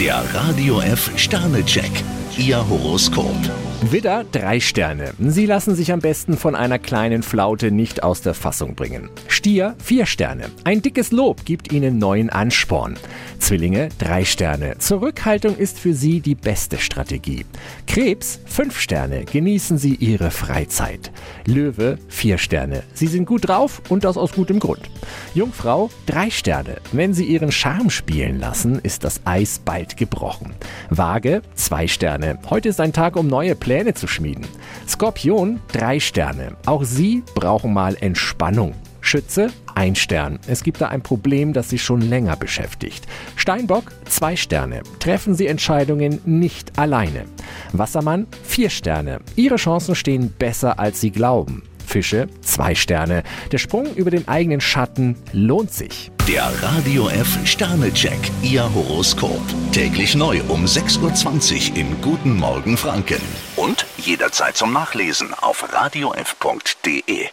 Der Radio F Sternecheck. Ihr Horoskop. Widder, drei Sterne. Sie lassen sich am besten von einer kleinen Flaute nicht aus der Fassung bringen. Stier, vier Sterne. Ein dickes Lob gibt Ihnen neuen Ansporn. Zwillinge, drei Sterne. Zurückhaltung ist für Sie die beste Strategie. Krebs, fünf Sterne. Genießen Sie Ihre Freizeit. Löwe, vier Sterne. Sie sind gut drauf und das aus gutem Grund. Jungfrau, drei Sterne. Wenn Sie Ihren Charme spielen lassen, ist das Eis bald gebrochen. Waage, zwei Sterne. Heute ist ein Tag, um neue Pläne zu schmieden. Skorpion, drei Sterne. Auch Sie brauchen mal Entspannung. Schütze, ein Stern. Es gibt da ein Problem, das Sie schon länger beschäftigt. Steinbock, zwei Sterne. Treffen Sie Entscheidungen nicht alleine. Wassermann, vier Sterne. Ihre Chancen stehen besser, als Sie glauben. Fische, zwei Sterne. Der Sprung über den eigenen Schatten lohnt sich. Der Radio F Sternecheck. Ihr Horoskop. Täglich neu um 6.20 Uhr im Guten Morgen Franken. Und jederzeit zum Nachlesen auf radiof.de.